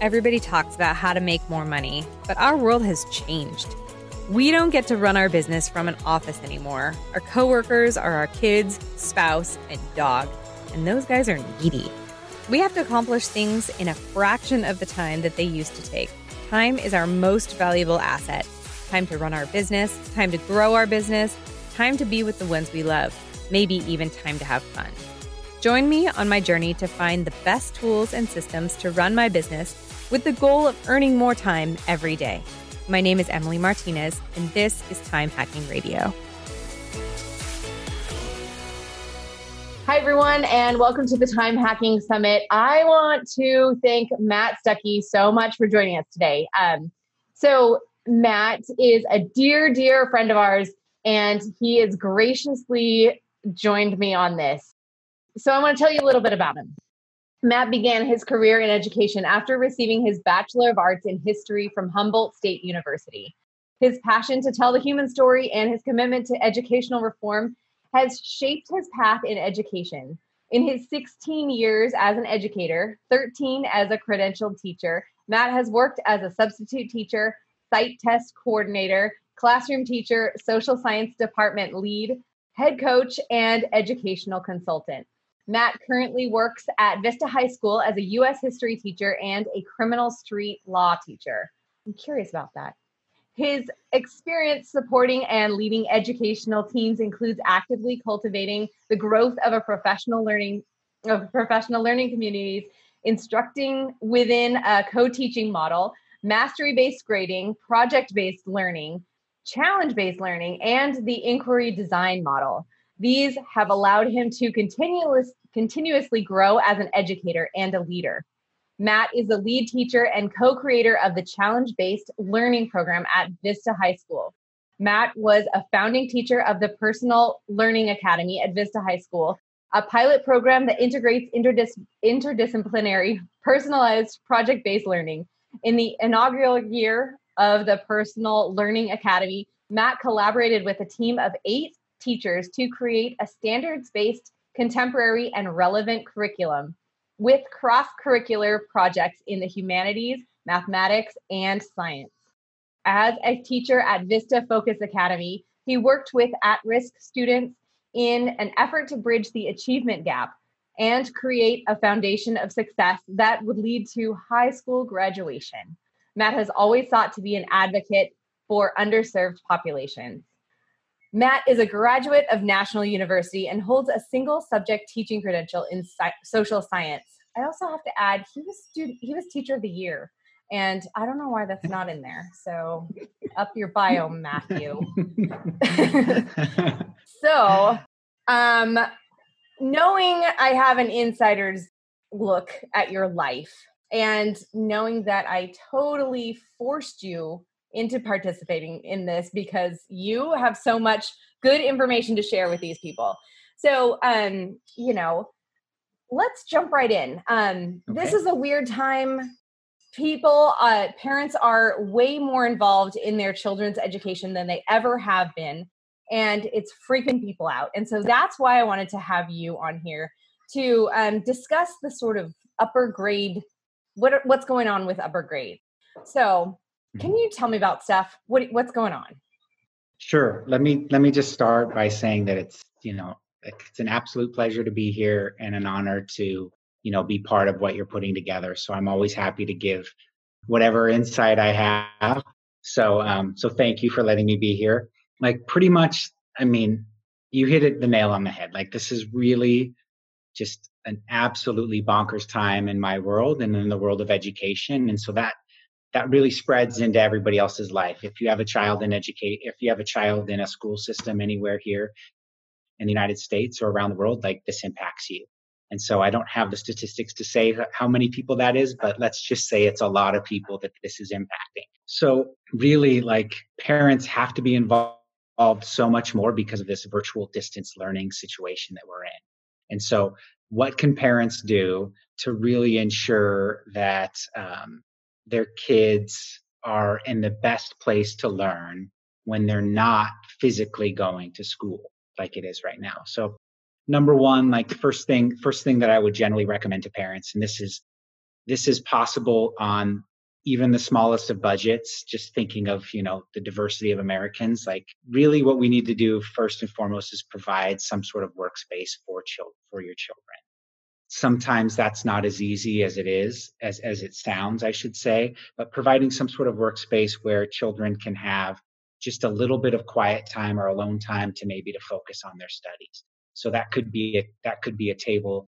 everybody talks about how to make more money, but our world has changed. We don't get to run our business from an office anymore. Our coworkers are our kids, spouse, and dog, and those guys are needy. We have to accomplish things in a fraction of the time that they used to take. Time is our most valuable asset. Time to run our business, time to grow our business, time to be with the ones we love, maybe even time to have fun. Join me on my journey to find the best tools and systems to run my business with the goal of earning more time every day. My name is Emily Martinez, and this is Time Hacking Radio. Hi, everyone, and welcome to the Time Hacking Summit. I want to thank Matt Stuckey so much for joining us today. Um, so, Matt is a dear, dear friend of ours, and he has graciously joined me on this. So, I want to tell you a little bit about him. Matt began his career in education after receiving his Bachelor of Arts in History from Humboldt State University. His passion to tell the human story and his commitment to educational reform has shaped his path in education. In his 16 years as an educator, 13 as a credentialed teacher, Matt has worked as a substitute teacher, site test coordinator, classroom teacher, social science department lead, head coach, and educational consultant. Matt currently works at Vista High School as a U.S. history teacher and a criminal street law teacher. I'm curious about that. His experience supporting and leading educational teams includes actively cultivating the growth of a professional learning of professional learning communities, instructing within a co-teaching model, mastery-based grading, project-based learning, challenge-based learning, and the inquiry design model. These have allowed him to continuous, continuously grow as an educator and a leader. Matt is the lead teacher and co creator of the challenge based learning program at Vista High School. Matt was a founding teacher of the Personal Learning Academy at Vista High School, a pilot program that integrates interdis- interdisciplinary, personalized, project based learning. In the inaugural year of the Personal Learning Academy, Matt collaborated with a team of eight teachers to create a standards based, contemporary, and relevant curriculum with cross curricular projects in the humanities, mathematics, and science. As a teacher at Vista Focus Academy, he worked with at risk students in an effort to bridge the achievement gap and create a foundation of success that would lead to high school graduation. Matt has always sought to be an advocate for underserved populations. Matt is a graduate of National University and holds a single subject teaching credential in sci- social science. I also have to add he was student he was teacher of the year and I don't know why that's not in there. So up your bio, Matthew. so, um knowing I have an insider's look at your life and knowing that I totally forced you into participating in this because you have so much good information to share with these people. So, um, you know, let's jump right in. Um, okay. This is a weird time. People, uh, parents are way more involved in their children's education than they ever have been, and it's freaking people out. And so that's why I wanted to have you on here to um, discuss the sort of upper grade, what what's going on with upper grade. So, can mm-hmm. you tell me about Steph? What what's going on? Sure. Let me let me just start by saying that it's you know it's an absolute pleasure to be here and an honor to you know be part of what you're putting together. So I'm always happy to give whatever insight I have. So um so thank you for letting me be here. Like pretty much, I mean, you hit it the nail on the head. Like this is really just an absolutely bonkers time in my world and in the world of education and so that that really spreads into everybody else's life. If you have a child in educate, if you have a child in a school system anywhere here in the United States or around the world, like this impacts you. And so I don't have the statistics to say how many people that is, but let's just say it's a lot of people that this is impacting. So really like parents have to be involved so much more because of this virtual distance learning situation that we're in. And so what can parents do to really ensure that um, their kids are in the best place to learn when they're not physically going to school like it is right now. So number one, like first thing, first thing that I would generally recommend to parents, and this is this is possible on even the smallest of budgets just thinking of you know the diversity of americans like really what we need to do first and foremost is provide some sort of workspace for children for your children sometimes that's not as easy as it is as as it sounds i should say but providing some sort of workspace where children can have just a little bit of quiet time or alone time to maybe to focus on their studies. So that could be a, that could be a table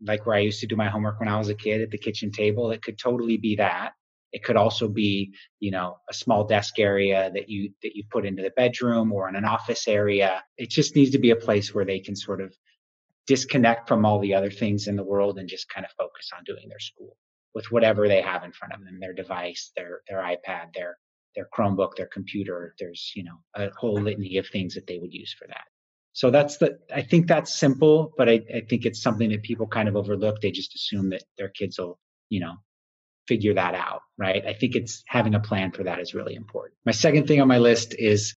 like where i used to do my homework when i was a kid at the kitchen table. It could totally be that. It could also be you know a small desk area that you that you put into the bedroom or in an office area. It just needs to be a place where they can sort of disconnect from all the other things in the world and just kind of focus on doing their school with whatever they have in front of them their device their their ipad their their chromebook their computer. There's you know a whole litany of things that they would use for that. So that's the i think that's simple but I, I think it's something that people kind of overlook. They just assume that their kids will you know figure that out right? I think it's having a plan for that is really important. My second thing on my list is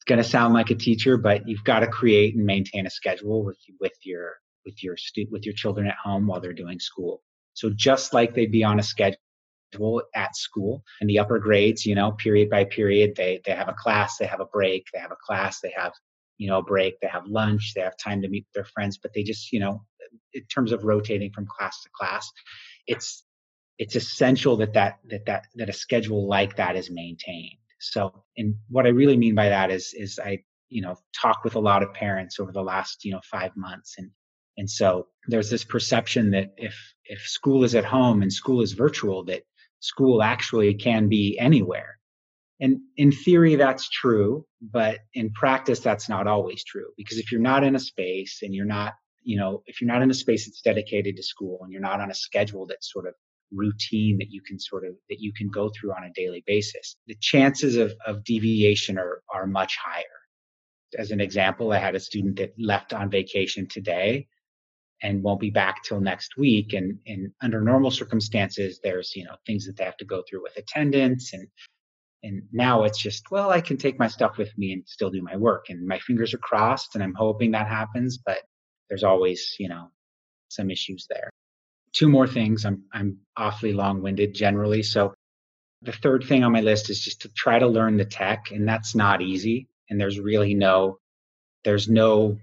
it's going to sound like a teacher, but you've got to create and maintain a schedule with with your with your stu- with your children at home while they're doing school. So just like they'd be on a schedule at school in the upper grades, you know, period by period, they they have a class, they have a break, they have a class, they have you know a break, they have lunch, they have time to meet their friends, but they just you know, in terms of rotating from class to class, it's it's essential that that that that that a schedule like that is maintained so, and what I really mean by that is, is I, you know, talk with a lot of parents over the last, you know, five months. And, and so there's this perception that if, if school is at home and school is virtual, that school actually can be anywhere. And in theory, that's true, but in practice, that's not always true. Because if you're not in a space and you're not, you know, if you're not in a space that's dedicated to school and you're not on a schedule that's sort of routine that you can sort of that you can go through on a daily basis the chances of, of deviation are are much higher. As an example i had a student that left on vacation today and won't be back till next week and, and under normal circumstances there's you know things that they have to go through with attendance and and now it's just well i can take my stuff with me and still do my work and my fingers are crossed and i'm hoping that happens but there's always you know some issues there two more things. I'm I'm awfully long-winded generally. So the third thing on my list is just to try to learn the tech, and that's not easy. And there's really no there's no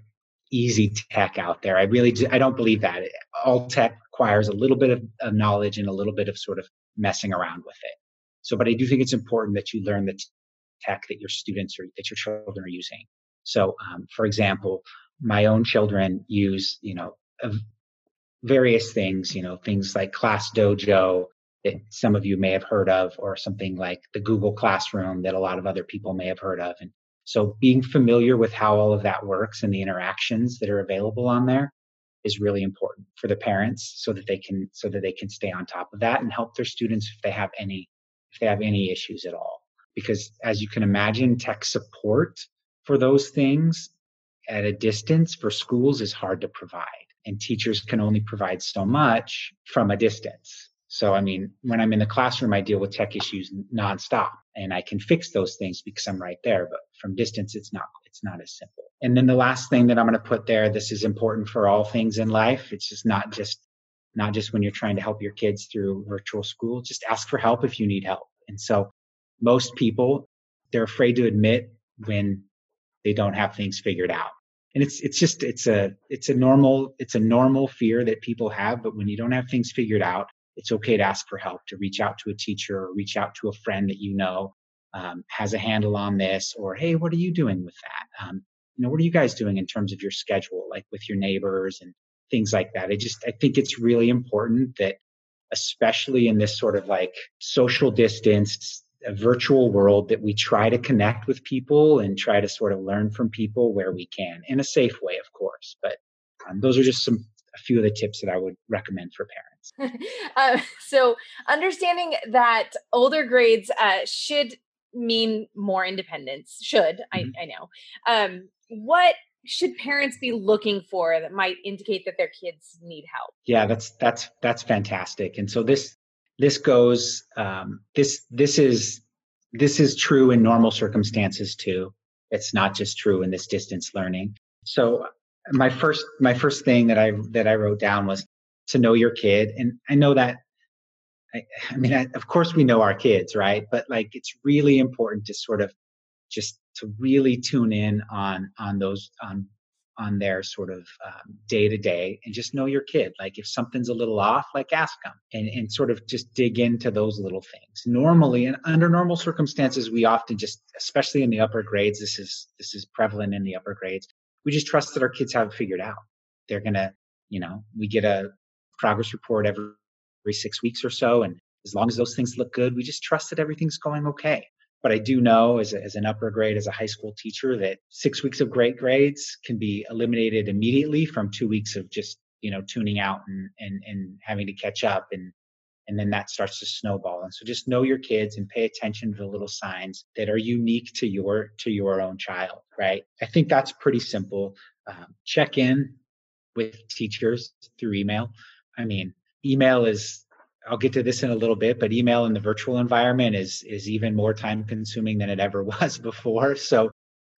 easy tech out there. I really I don't believe that. All tech requires a little bit of, of knowledge and a little bit of sort of messing around with it. So, but I do think it's important that you learn the tech that your students or that your children are using. So, um, for example, my own children use, you know, various things, you know, things like Class Dojo that some of you may have heard of, or something like the Google Classroom that a lot of other people may have heard of. And so being familiar with how all of that works and the interactions that are available on there is really important for the parents so that they can so that they can stay on top of that and help their students if they have any if they have any issues at all because as you can imagine tech support for those things at a distance for schools is hard to provide and teachers can only provide so much from a distance. So, I mean, when I'm in the classroom, I deal with tech issues nonstop and I can fix those things because I'm right there. But from distance, it's not, it's not as simple. And then the last thing that I'm going to put there, this is important for all things in life. It's just not just, not just when you're trying to help your kids through virtual school, just ask for help if you need help. And so most people, they're afraid to admit when they don't have things figured out and it's it's just it's a it's a normal it's a normal fear that people have but when you don't have things figured out it's okay to ask for help to reach out to a teacher or reach out to a friend that you know um, has a handle on this or hey what are you doing with that? Um, you know what are you guys doing in terms of your schedule like with your neighbors and things like that? I just i think it's really important that especially in this sort of like social distance a virtual world that we try to connect with people and try to sort of learn from people where we can in a safe way, of course. But um, those are just some a few of the tips that I would recommend for parents. uh, so, understanding that older grades uh, should mean more independence, should mm-hmm. I, I know. Um, what should parents be looking for that might indicate that their kids need help? Yeah, that's that's that's fantastic. And so this this goes um, this this is this is true in normal circumstances too. It's not just true in this distance learning. So my first my first thing that i that i wrote down was to know your kid. And i know that I, I mean, I, of course we know our kids, right? But like, it's really important to sort of just to really tune in on on those on on their sort of day to day and just know your kid. Like if something's a little off, like ask them and, and sort of just dig into those little things. Normally and under normal circumstances, we often just, especially in the upper grades, this is, this is prevalent in the upper grades. We just trust that our kids have it figured out. They're to, you know, we get a progress report every, every six weeks or so. And as long as those things look good, we just trust that everything's going okay. But I do know as, a, as an upper grade, as a high school teacher, that six weeks of great grades can be eliminated immediately from two weeks of just, you know, tuning out and, and, and having to catch up. And, and then that starts to snowball. And so just know your kids and pay attention to the little signs that are unique to your, to your own child, right? I think that's pretty simple. Um, check in with teachers through email. I mean, email is I'll get to this in a little bit, but email in the virtual environment is is even more time consuming than it ever was before. So,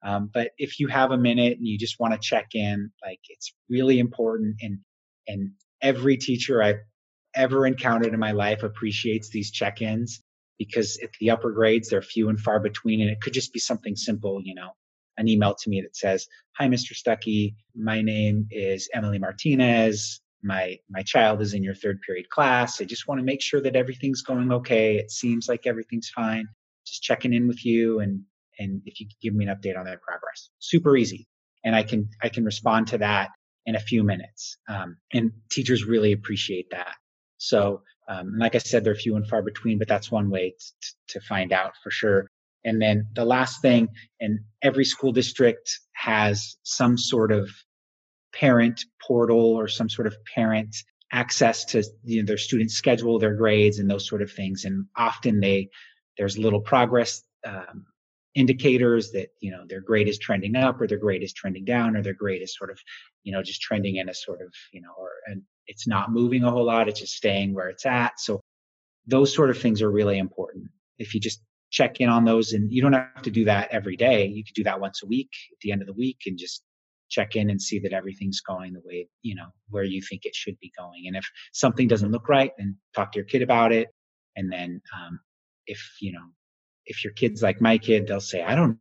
um, but if you have a minute and you just want to check in, like it's really important. And and every teacher I've ever encountered in my life appreciates these check-ins because at the upper grades they're few and far between, and it could just be something simple, you know, an email to me that says, "Hi, Mr. Stuckey, my name is Emily Martinez my my child is in your third period class. I just want to make sure that everything's going okay. It seems like everything's fine. Just checking in with you and and if you could give me an update on their progress. Super easy. And i can i can respond to that in a few minutes. Um, and teachers really appreciate that. So um, like i said they're few and far between but that's one way t- to find out for sure. And then the last thing and every school district has some sort of parent portal or some sort of parent access to you know, their student schedule, their grades, and those sort of things. And often they there's little progress um, indicators that you know their grade is trending up or their grade is trending down or their grade is sort of you know just trending in a sort of you know or and it's not moving a whole lot it's just staying where it's at. So those sort of things are really important. If you just check in on those and you don't have to do that every day. You could do that once a week at the end of the week and just check in and see that everything's going the way you know where you think it should be going. And if something doesn't look right then talk to your kid about it. And then um, if you know if your kid's like my kid they'll say i don't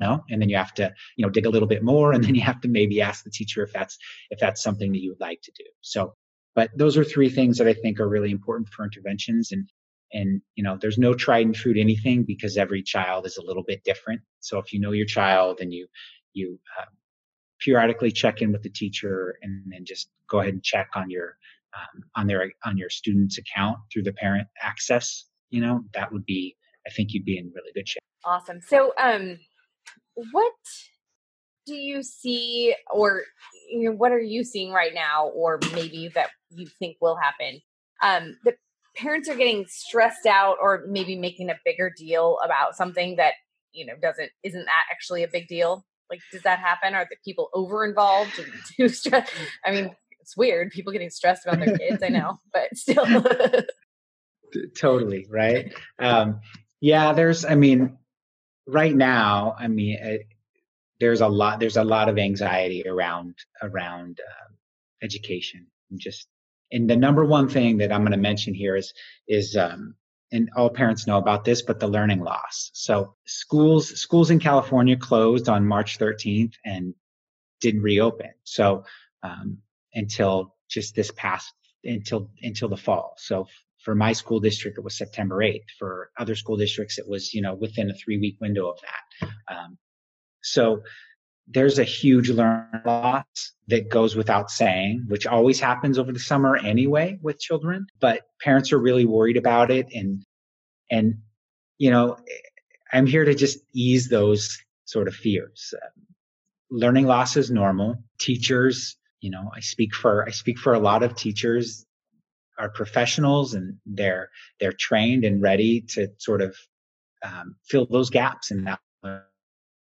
know. And then you have to you know dig a little bit more. And then you have to maybe ask the teacher if that's if that's something that you would like to do. So but those are three things that i think are really important for interventions. And and you know there's no tried and true anything because every child is a little bit different. So if you know your child and you you uh, periodically check in with the teacher and then just go ahead and check on your um, on their on your student's account through the parent access you know that would be i think you'd be in really good shape. Awesome. So um what do you see or you know what are you seeing right now or maybe that you think will happen? Um the parents are getting stressed out or maybe making a bigger deal about something that you know doesn't isn't that actually a big deal like, does that happen? Are the people over involved and too stressed? I mean, it's weird. People getting stressed about their kids. I know, but still. totally right. Um, yeah, there's. I mean, right now, I mean, uh, there's a lot. There's a lot of anxiety around around uh, education and just. And the number one thing that I'm going to mention here is is um, and all parents know about this, but the learning loss. So schools, schools in California closed on March 13th and didn't reopen. So, um, until just this past, until, until the fall. So for my school district, it was September 8th. For other school districts, it was, you know, within a three week window of that. Um, so there's a huge learn loss that goes without saying, which always happens over the summer anyway with children. But parents are really worried about it, and and you know, I'm here to just ease those sort of fears. learning loss is normal. Teachers, you know, I speak for I speak for a lot of teachers are professionals and they're they're trained and ready to sort of um, fill those gaps in that.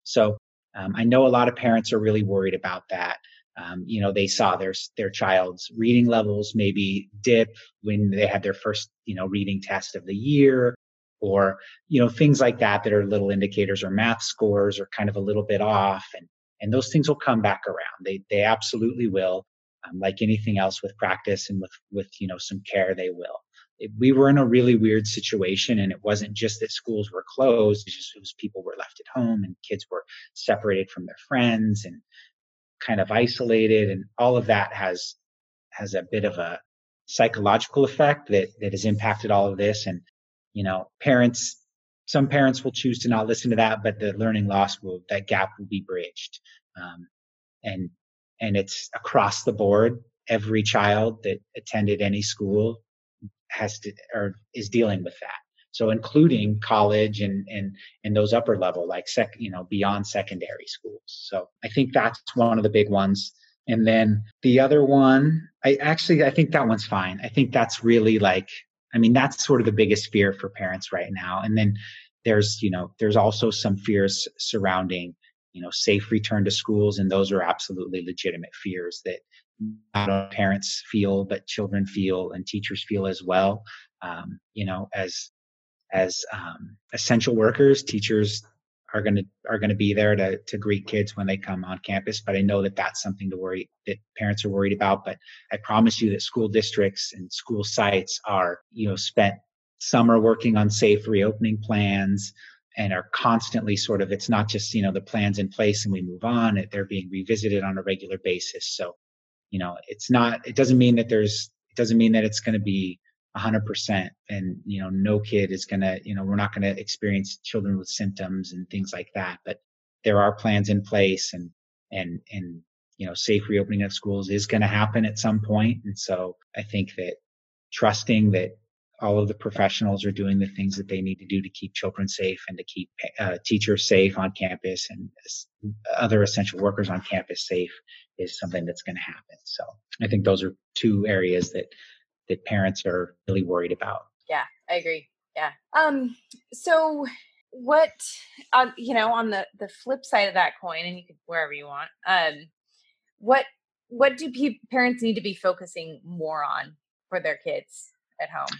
So um, I know a lot of parents are really worried about that. Um, you know, they saw their their child's reading levels maybe dip when they had their first you know reading test of the year, or you know things like that that are little indicators or math scores are kind of a little bit off, and and those things will come back around. They they absolutely will. Um, like anything else with practice and with with you know some care, they will. It, we were in a really weird situation and it wasn't just that schools were closed, it's just it was people were left at home and kids were separated from their friends and kind of isolated and all of that has has a bit of a psychological effect that that has impacted all of this and you know parents some parents will choose to not listen to that but the learning loss will that gap will be bridged um, and and it's across the board every child that attended any school has to or is dealing with that. So including college and and and those upper level like sec you know beyond secondary schools. So i think that's one of the big ones. And then the other one i actually i think that one's fine. I think that's really like i mean that's sort of the biggest fear for parents right now. And then there's you know there's also some fears surrounding you know safe return to schools and those are absolutely legitimate fears that only parents feel but children feel and teachers feel as well. Um, you know as as um, essential workers teachers are going to are going to be there to to greet kids when they come on campus but i know that that's something to worry that parents are worried about but i promise you that school districts and school sites are you know spent summer working on safe reopening plans and are constantly sort of it's not just you know the plans in place and we move on they're being revisited on a regular basis. So you know it's not it doesn't mean that there's it doesn't mean that it's going to be 100% and you know no kid is going to you know we're not going to experience children with symptoms and things like that but there are plans in place and and and you know safe reopening of schools is going to happen at some point and so i think that trusting that all of the professionals are doing the things that they need to do to keep children safe and to keep uh, teachers safe on campus and other essential workers on campus safe is something that's going to happen. So I think those are two areas that that parents are really worried about. Yeah, I agree. Yeah. Um. So what? Um. You know, on the the flip side of that coin, and you could wherever you want. Um. What What do pe- parents need to be focusing more on for their kids at home?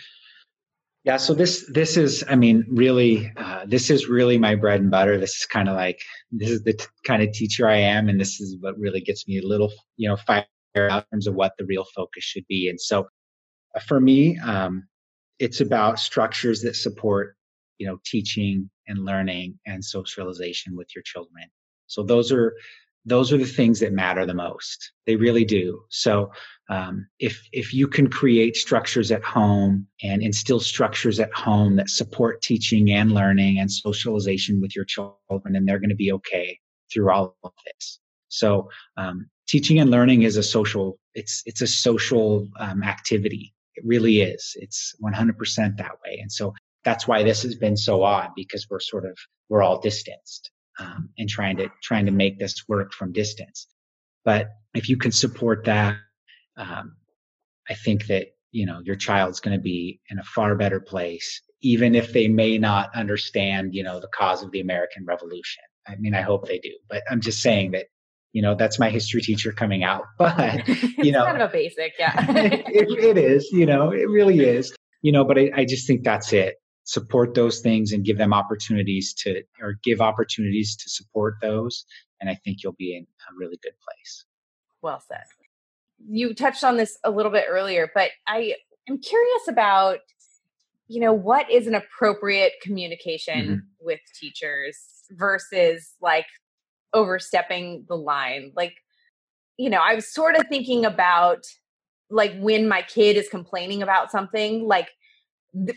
Yeah, so this this is, I mean, really, uh, this is really my bread and butter. This is kind of like this is the t- kind of teacher I am, and this is what really gets me a little, you know, fired out in terms of what the real focus should be. And so, uh, for me, um, it's about structures that support, you know, teaching and learning and socialization with your children. So those are those are the things that matter the most. They really do. So um, if if you can create structures at home and instill structures at home that support teaching and learning and socialization with your children, then they're going to be okay through all of this. So um, teaching and learning is a social. It's it's a social um, activity. It really is. It's 100% that way. And so that's why this has been so odd because we're sort of we're all distanced um, and trying to trying to make this work from distance. But if you can support that um, I think that you know your child's going to be in a far better place, even if they may not understand you know the cause of the American Revolution. I mean, I hope they do, but I'm just saying that you know that's my history teacher coming out. But you know, kind of a basic, yeah. it, it is, you know, it really is, you know. But I, I just think that's it support those things and give them opportunities to or give opportunities to support those and i think you'll be in a really good place well said you touched on this a little bit earlier, but I am curious about, you know, what is an appropriate communication mm-hmm. with teachers versus like overstepping the line. Like, you know, I was sort of thinking about like when my kid is complaining about something, like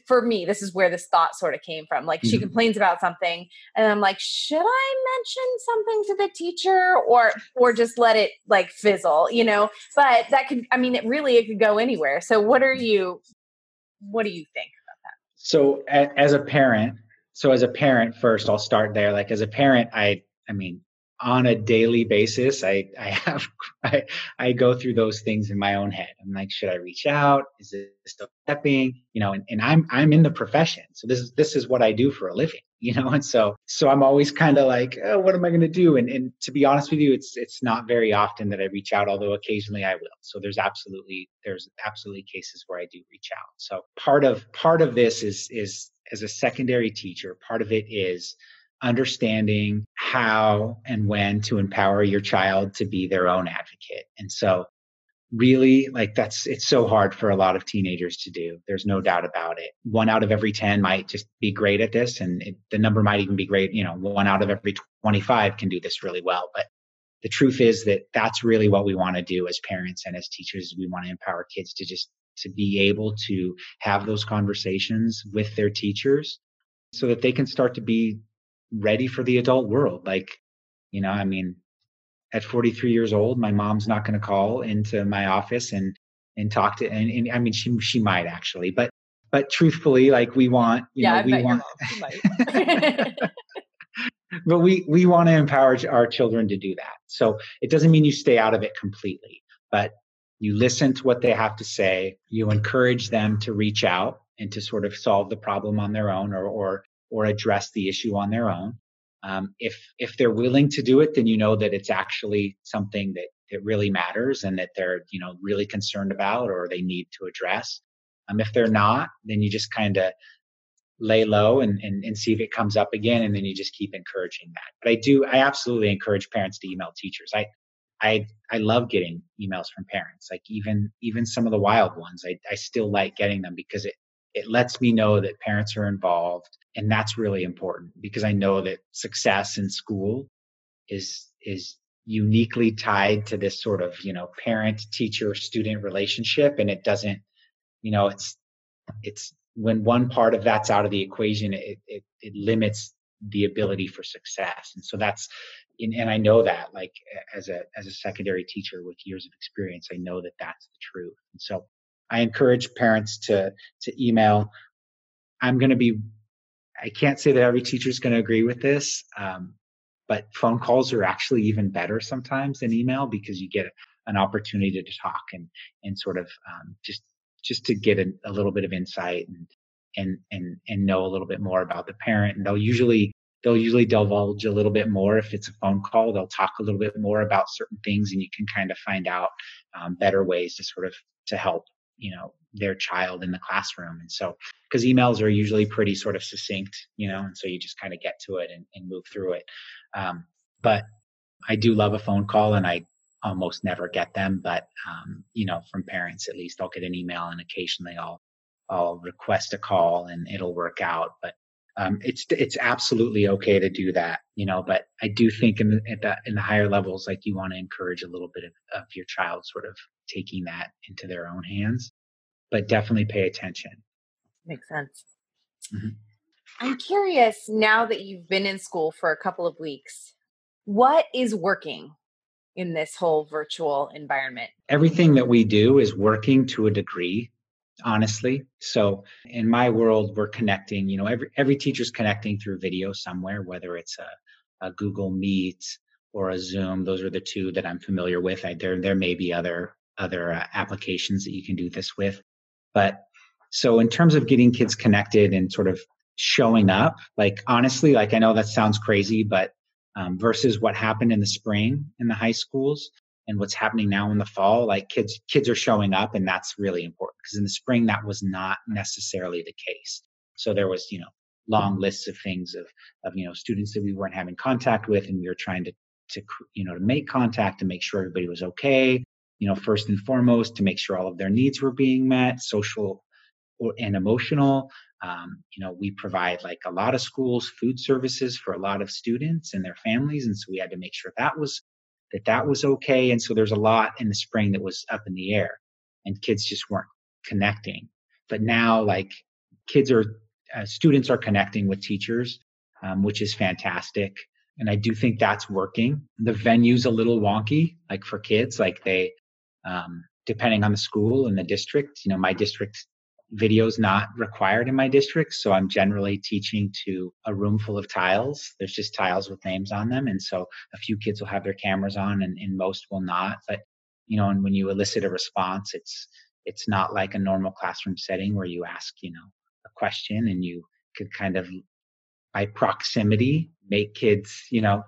for me, this is where this thought sort of came from. Like mm-hmm. she complains about something, and I'm like, should I mention something to the teacher, or or just let it like fizzle, you know? But that could, I mean, it really it could go anywhere. So, what are you? What do you think about that? So, as a parent, so as a parent, first I'll start there. Like as a parent, I, I mean, on a daily basis i i have i i go through those things in my own head. I'm like should i reach out? Is this still stepping? You know and, and i'm i'm in the profession. So this is this is what i do for a living you know? And so so i'm always kind of like oh, what am i going to do? And and to be honest with you it's it's not very often that i reach out although occasionally i will. So there's absolutely there's absolutely cases where i do reach out. So part of part of this is is as a secondary teacher part of it is understanding how and when to empower your child to be their own advocate. And so really like that's it's so hard for a lot of teenagers to do. There's no doubt about it. One out of every 10 might just be great at this and it, the number might even be great you know one out of every 25 can do this really well. But the truth is that that's really what we want to do as parents and as teachers we want to empower kids to just to be able to have those conversations with their teachers so that they can start to be ready for the adult world like you know i mean at 43 years old, my mom's not going to call into my office and and talk to and, and, I mean she she might actually, but but truthfully, like we want you yeah, know, we want but we we want to empower our children to do that. So it doesn't mean you stay out of it completely, but you listen to what they have to say, you encourage them to reach out and to sort of solve the problem on their own or or or address the issue on their own. Um, if if they're willing to do it, then you know that it's actually something that that really matters and that they're you know really concerned about or they need to address. Um, if they're not, then you just kind of lay low and, and and see if it comes up again, and then you just keep encouraging that. But I do, I absolutely encourage parents to email teachers. I I I love getting emails from parents, like even even some of the wild ones. I I still like getting them because it it lets me know that parents are involved and that's really important because i know that success in school is is uniquely tied to this sort of you know parent teacher student relationship and it doesn't you know it's it's when one part of that's out of the equation it it, it limits the ability for success. And so that's and, and i know that like as a as a secondary teacher with years of experience i know that that's the truth. And so i encourage parents to to email i'm going to be I can't say that every teacher is going to agree with this, um, but phone calls are actually even better sometimes than email because you get an opportunity to talk and and sort of um, just just to get a, a, little bit of insight and and and and know a little bit more about the parent. And they'll usually they'll usually divulge a little bit more if it's a phone call. They'll talk a little bit more about certain things, and you can kind of find out um, better ways to sort of to help you know their child in the classroom and so because emails are usually pretty sort of succinct you know and so you just kind of get to it and, and move through it um, but i do love a phone call and i almost never get them but um, you know from parents at least i'll get an email and occasionally i'll i'll request a call and it'll work out but um, it's it's absolutely okay to do that, you know. But I do think in the, the in the higher levels, like you want to encourage a little bit of, of your child sort of taking that into their own hands. But definitely pay attention. Makes sense. Mm-hmm. I'm curious now that you've been in school for a couple of weeks, what is working in this whole virtual environment? Everything that we do is working to a degree honestly. So in my world, we're connecting, you know, every, every teacher's connecting through video somewhere, whether it's a, a Google Meet or a Zoom. Those are the two that I'm familiar with. I, there, there may be other, other uh, applications that you can do this with. But so in terms of getting kids connected and sort of showing up, like honestly, like I know that sounds crazy, but um, versus what happened in the spring in the high schools, and what's happening now in the fall like kids kids are showing up and that's really important because in the spring that was not necessarily the case so there was you know long lists of things of of you know students that we weren't having contact with and we were trying to to you know to make contact to make sure everybody was okay you know first and foremost to make sure all of their needs were being met social and emotional um, you know we provide like a lot of schools food services for a lot of students and their families and so we had to make sure that was that that was okay. And so there's a lot in the spring that was up in the air and kids just weren't connecting. But now like kids are, uh, students are connecting with teachers, um, which is fantastic. And I do think that's working. The venue's a little wonky, like for kids, like they, um, depending on the school and the district, you know, my district videos not required in my district. So I'm generally teaching to a room full of tiles. There's just tiles with names on them. And so a few kids will have their cameras on and, and most will not. But, you know, and when you elicit a response, it's, it's not like a normal classroom setting where you ask, you know, a question and you could kind of by proximity make kids, you know,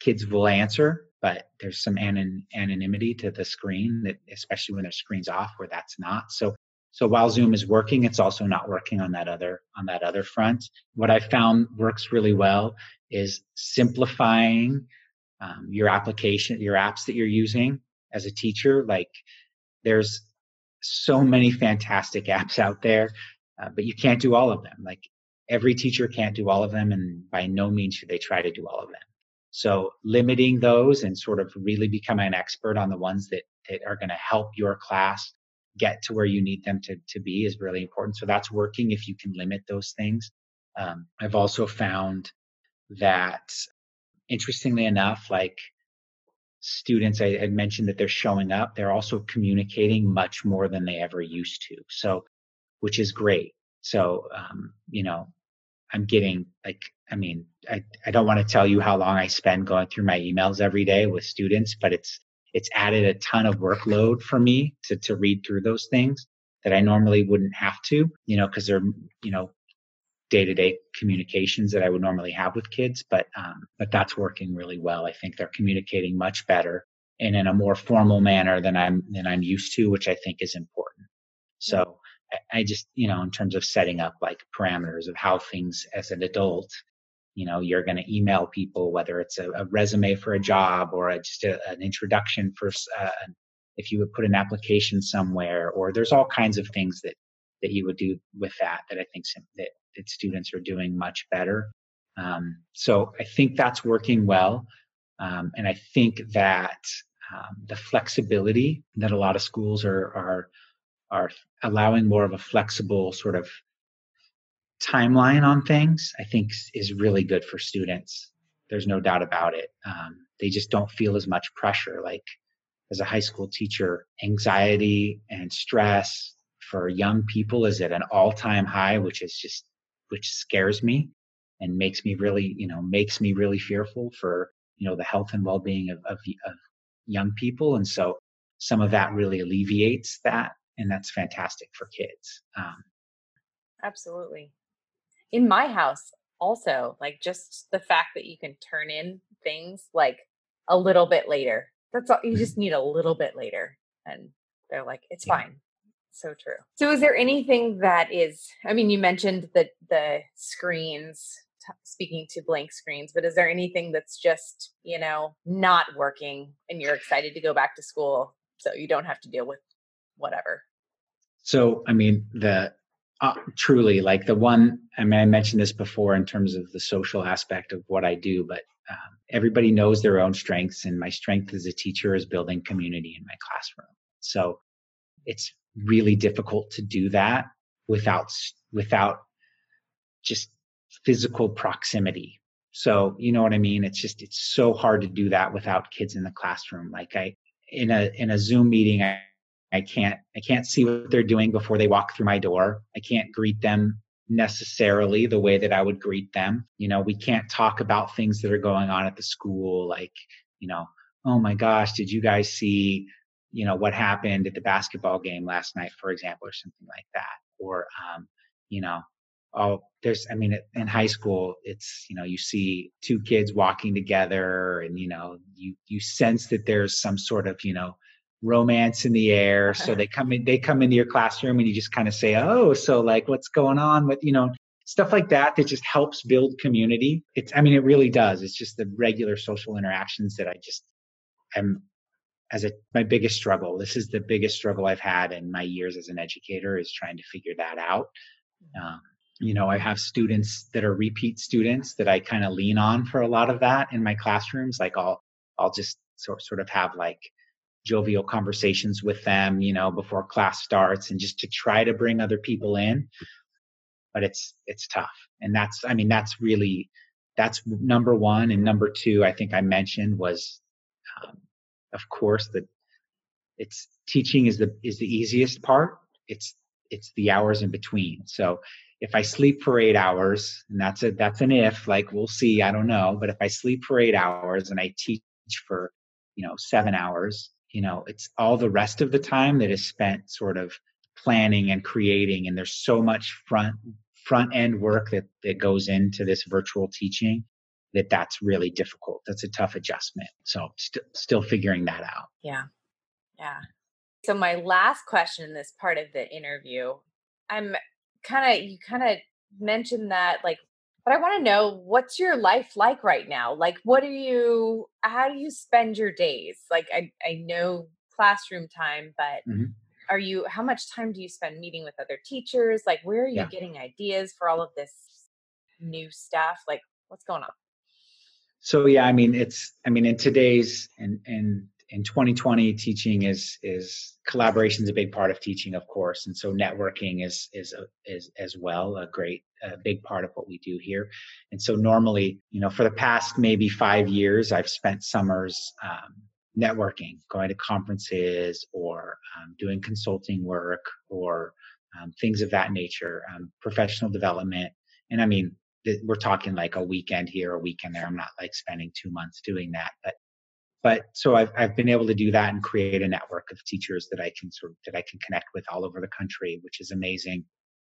kids will answer but there's some anonymity to the screen that especially when their screen's off where that's not so so while Zoom is working, it's also not working on that other on that other front. What I found works really well is simplifying um, your application, your apps that you're using as a teacher. Like there's so many fantastic apps out there, uh, but you can't do all of them. Like every teacher can't do all of them, and by no means should they try to do all of them. So limiting those and sort of really becoming an expert on the ones that, that are going to help your class get to where you need them to, to be is really important. So that's working if you can limit those things. Um, I've also found that interestingly enough, like students, I had mentioned that they're showing up, they're also communicating much more than they ever used to. So, which is great. So, um, you know, I'm getting like, I mean, I, I don't want to tell you how long I spend going through my emails every day with students, but it's, it's added a ton of workload for me to, to read through those things that I normally wouldn't have to, you know, cause they're, you know, day to day communications that I would normally have with kids, but, um, but that's working really well. I think they're communicating much better and in a more formal manner than I'm, than I'm used to, which I think is important. So I, just, you know, in terms of setting up like parameters of how things as an adult, you know, you're going to email people, whether it's a, a, resume for a job or a, just a, an introduction for, uh, if you would put an application somewhere, or there's all kinds of things that that you would do with that that I think that that students are doing much better. Um, so I think that's working well. Um, and I think that um, the flexibility that a lot of schools are, are, are allowing more of a flexible sort of timeline on things, I think is really good for students. There's no doubt about it. Um, they just don't feel as much pressure. Like as a high school teacher, anxiety and stress for young people is at an all time high, which is just which scares me and makes me really, you know, makes me really fearful for, you know, the health and well-being of, of, of young people. And so some of that really alleviates that. And that's fantastic for kids. Um, Absolutely. In my house, also, like just the fact that you can turn in things like a little bit later. That's all you mm-hmm. just need a little bit later. And they're like, it's yeah. fine so true. So, is there anything that is? I mean, you mentioned that the screens, t- speaking to blank screens, but is there anything that's just you know not working, and you're excited to go back to school, so you don't have to deal with whatever? So, I mean, the uh, truly like the one. I mean, I mentioned this before in terms of the social aspect of what I do, but um, everybody knows their own strengths, and my strength as a teacher is building community in my classroom. So it's really difficult to do that without without just physical proximity so you know what i mean it's just it's so hard to do that without kids in the classroom like i in a in a zoom meeting i i can't i can't see what they're doing before they walk through my door. I can't greet them necessarily the way that i would greet them. You know we can't talk about things that are going on at the school like you know oh my gosh did you guys see you know what happened at the basketball game last night for example or something like that. Or um, you know oh there's i mean in high school it's you know you see two kids walking together and you know you you sense that there's some sort of you know romance in the air. So they come in they come into your classroom and you just kind of say oh so like what's going on with you know stuff like that that just helps build community. It's i mean it really does. It's just the regular social interactions that i just am as a my biggest struggle. This is the biggest struggle i've had in my years as an educator is trying to figure that out. Um, you know i have students that are repeat students that i kind of lean on for a lot of that in my classrooms. Like i'll i'll just sort, sort of have like jovial conversations with them you know before class starts and just to try to bring other people in. But it's it's tough. And that's i mean that's really that's number one. And number two i think i mentioned was um, of course that it's teaching is the is the easiest part. It's it's the hours in between. So if i sleep for eight hours and that's a that's an if like we'll see i don't know. But if i sleep for eight hours and i teach for you know seven hours you know it's all the rest of the time that is spent sort of planning and creating and there's so much front front end work that that goes into this virtual teaching that that's really difficult. That's a tough adjustment. So st- still figuring that out. Yeah. Yeah. So my last question in this part of the interview, I'm kind of you kind of mentioned that like but I want to know what's your life like right now? Like what do you how do you spend your days? Like I I know classroom time, but mm-hmm. are you how much time do you spend meeting with other teachers? Like where are you yeah. getting ideas for all of this new stuff? Like what's going on? So yeah, I mean it's I mean in today's and and in 2020 teaching is is collaboration is a big part of teaching of course and so networking is is is as well a great a big part of what we do here. And so normally you know for the past maybe five years i've spent summers um, networking going to conferences or um, doing consulting work or um, things of that nature um, professional development. And i mean we're talking like a weekend here a weekend there. I'm not like spending two months doing that but but so I've, I've been able to do that and create a network of teachers that I can sort of, that I can connect with all over the country, which is amazing.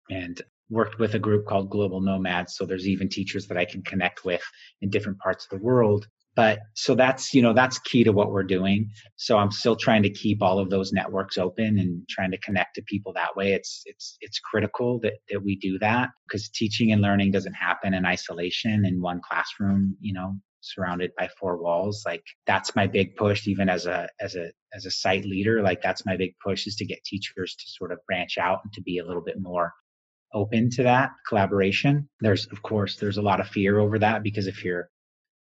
And worked with a group called Global Nomads. So there's even teachers that I can connect with in different parts of the world. But so that's, you know, that's key to what we're doing. So I'm still trying to keep all of those networks open and trying to connect to people that way. It's, it's, it's critical that, that we do that because teaching and learning doesn't happen in isolation in one classroom, you know, surrounded by four walls like that's my big push even as a as a as a site leader like that's my big push is to get teachers to sort of branch out and to be a little bit more open to that collaboration. There's of course there's a lot of fear over that because if your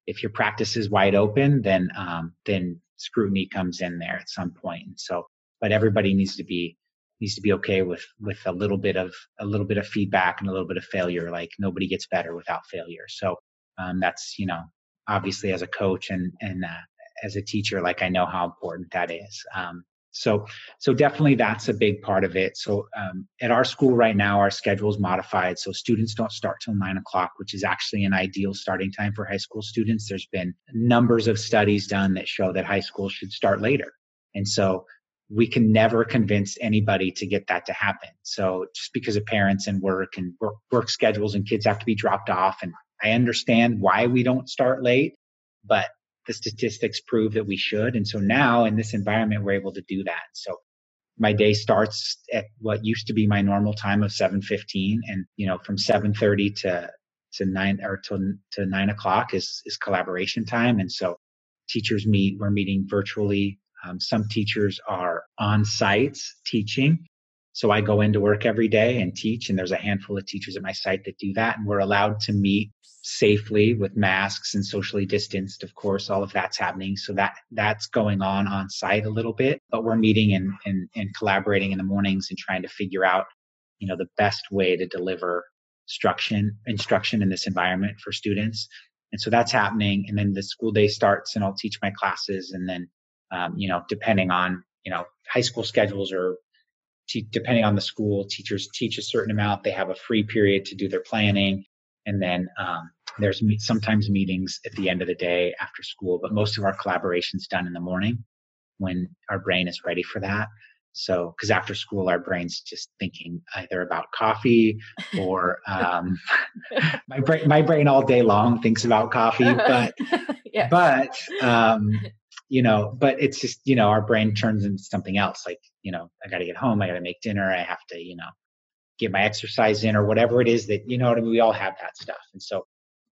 if your practice is wide open then um then scrutiny comes in there at some point and so but everybody needs to be needs to be okay with with a little bit of a little bit of feedback and a little bit of failure like nobody gets better without failure so um, that's you know obviously as a coach and and uh, as a teacher like i know how important that is um, so so definitely that's a big part of it so um, at our school right now our schedule is modified so students don't start till nine o'clock which is actually an ideal starting time for high school students. There's been numbers of studies done that show that high school should start later and so we can never convince anybody to get that to happen so just because of parents and work and work, work schedules and kids have to be dropped off and I understand why we don't start late, but the statistics prove that we should. And so now in this environment, we're able to do that. So my day starts at what used to be my normal time of 7.15 and, you know, from 7.30 to, to nine or to, to nine o'clock is, is collaboration time. And so teachers meet, we're meeting virtually. Um, some teachers are on sites teaching so I go into work every day and teach, and there's a handful of teachers at my site that do that. And we're allowed to meet safely with masks and socially distanced. Of course, all of that's happening. So that that's going on on site a little bit, but we're meeting and, and, and collaborating in the mornings and trying to figure out, you know, the best way to deliver instruction, instruction in this environment for students. And so that's happening. And then the school day starts and I'll teach my classes. And then, um, you know, depending on, you know, high school schedules are depending on the school, teachers teach a certain amount. They have a free period to do their planning. And then um, there's me- sometimes meetings at the end of the day after school, but most of our collaboration is done in the morning when our brain is ready for that. So, because after school, our brain's just thinking either about coffee or um, my brain. My brain all day long thinks about coffee, but yeah. but um, you know, but it's just, you know, our brain turns into something else. Like, you know, I got to get home. I got to make dinner. I have to, you know, get my exercise in or whatever it is that, you know what I mean? We all have that stuff. And so,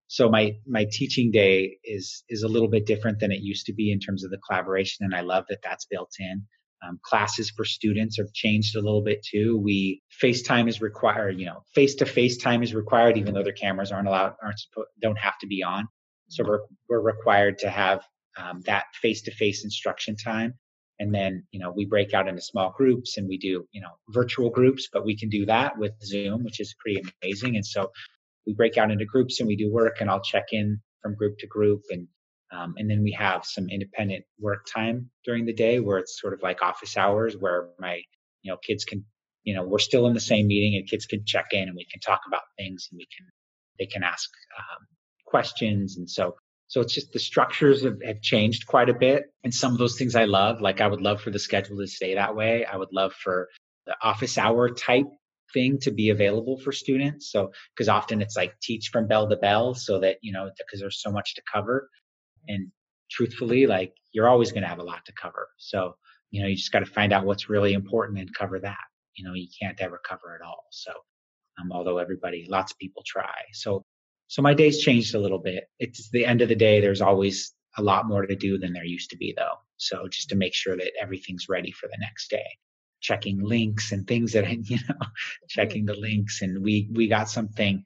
so my, my teaching day is, is a little bit different than it used to be in terms of the collaboration. And I love that that's built in. Um, classes for students have changed a little bit too. We FaceTime is required, you know, face to face time is required, even though their cameras aren't allowed, aren't don't have to be on. So we're, we're required to have um, that face-to-face instruction time. And then you know we break out into small groups and we do you know virtual groups but we can do that with zoom which is pretty amazing. And so we break out into groups and we do work and i'll check in from group to group. And um, and then we have some independent work time during the day where it's sort of like office hours where my you know kids can you know we're still in the same meeting and kids can check in and we can talk about things and we can they can ask um, questions. And so so it's just the structures have, have, changed quite a bit. And some of those things I love, like I would love for the schedule to stay that way. I would love for the office hour type thing to be available for students. So, because often it's like teach from bell to bell so that, you know, because there's so much to cover. And truthfully, like you're always going to have a lot to cover. So, you know, you just got to find out what's really important and cover that. You know, you can't ever cover it all. So, um, although everybody, lots of people try. So so my days changed a little bit. It's the end of the day. There's always a lot more to do than there used to be though. So just to make sure that everything's ready for the next day. Checking links and things that you know, checking the links and we we got something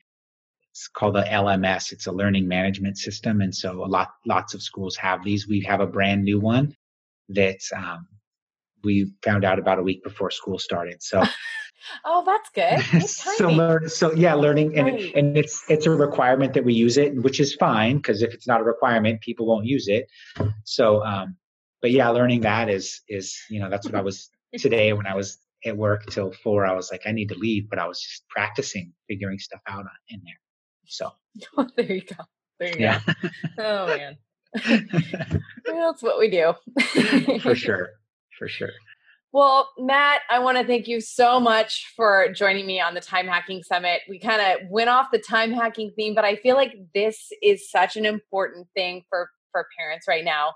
it's called the LMS. It's a learning management system. And so a lot lots of schools have these. We have a brand new one that um, we found out about a week before school started. So Oh, that's good. so learn, so yeah, learning and right. and it's it's a requirement that we use it, which is fine because if it's not a requirement, people won't use it. So, um, but yeah, learning that is is you know that's what I was today when I was at work till four. I was like, I need to leave, but I was just practicing figuring stuff out in there. So there you go. There you yeah. go. Oh man, that's what we do. For sure. For sure. Well, Matt, I want to thank you so much for joining me on the Time Hacking Summit. We kind of went off the time hacking theme, but I feel like this is such an important thing for for parents right now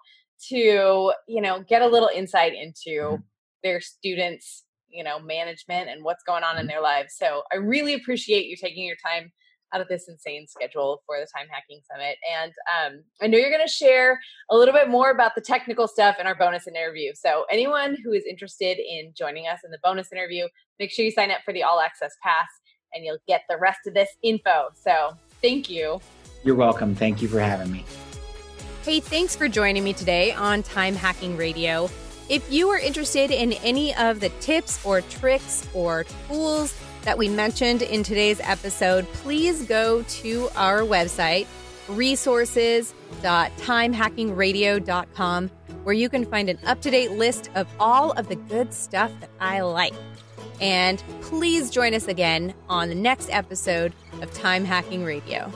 to, you know, get a little insight into mm-hmm. their students, you know, management and what's going on in mm-hmm. their lives. So, I really appreciate you taking your time out of this insane schedule for the Time Hacking Summit. And um, I know you're going to share a little bit more about the technical stuff in our bonus interview. So, anyone who is interested in joining us in the bonus interview, make sure you sign up for the All Access Pass and you'll get the rest of this info. So, thank you. You're welcome. Thank you for having me. Hey, thanks for joining me today on Time Hacking Radio. If you are interested in any of the tips or tricks or tools, that we mentioned in today's episode, please go to our website, resources.timehackingradio.com, where you can find an up to date list of all of the good stuff that I like. And please join us again on the next episode of Time Hacking Radio.